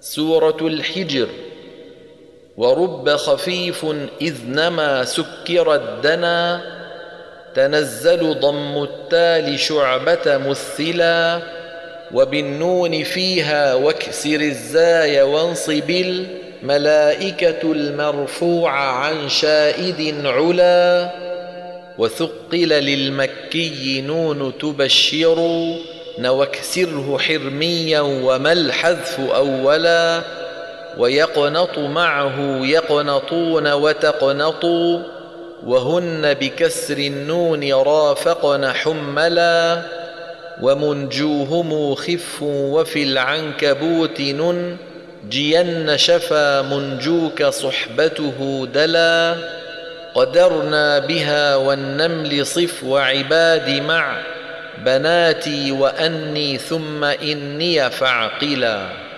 سورة الحجر. ورب خفيف إذ نما سكر الدنا. تنزل ضم التال شعبة مثلا. وبالنون فيها واكسر الزاي وانصب الملائكة المرفوع عن شائد علا. وثقل للمكي نون تبشر. نواكسره حرميا وما الحذف أولا ويقنط معه يقنطون وتقنطوا وهن بكسر النون رافقن حملا ومنجوهم خف وفي العنكبوت نن جين شفا منجوك صحبته دلا قدرنا بها والنمل صف وعباد مع بناتي وأني ثم إني فعقلا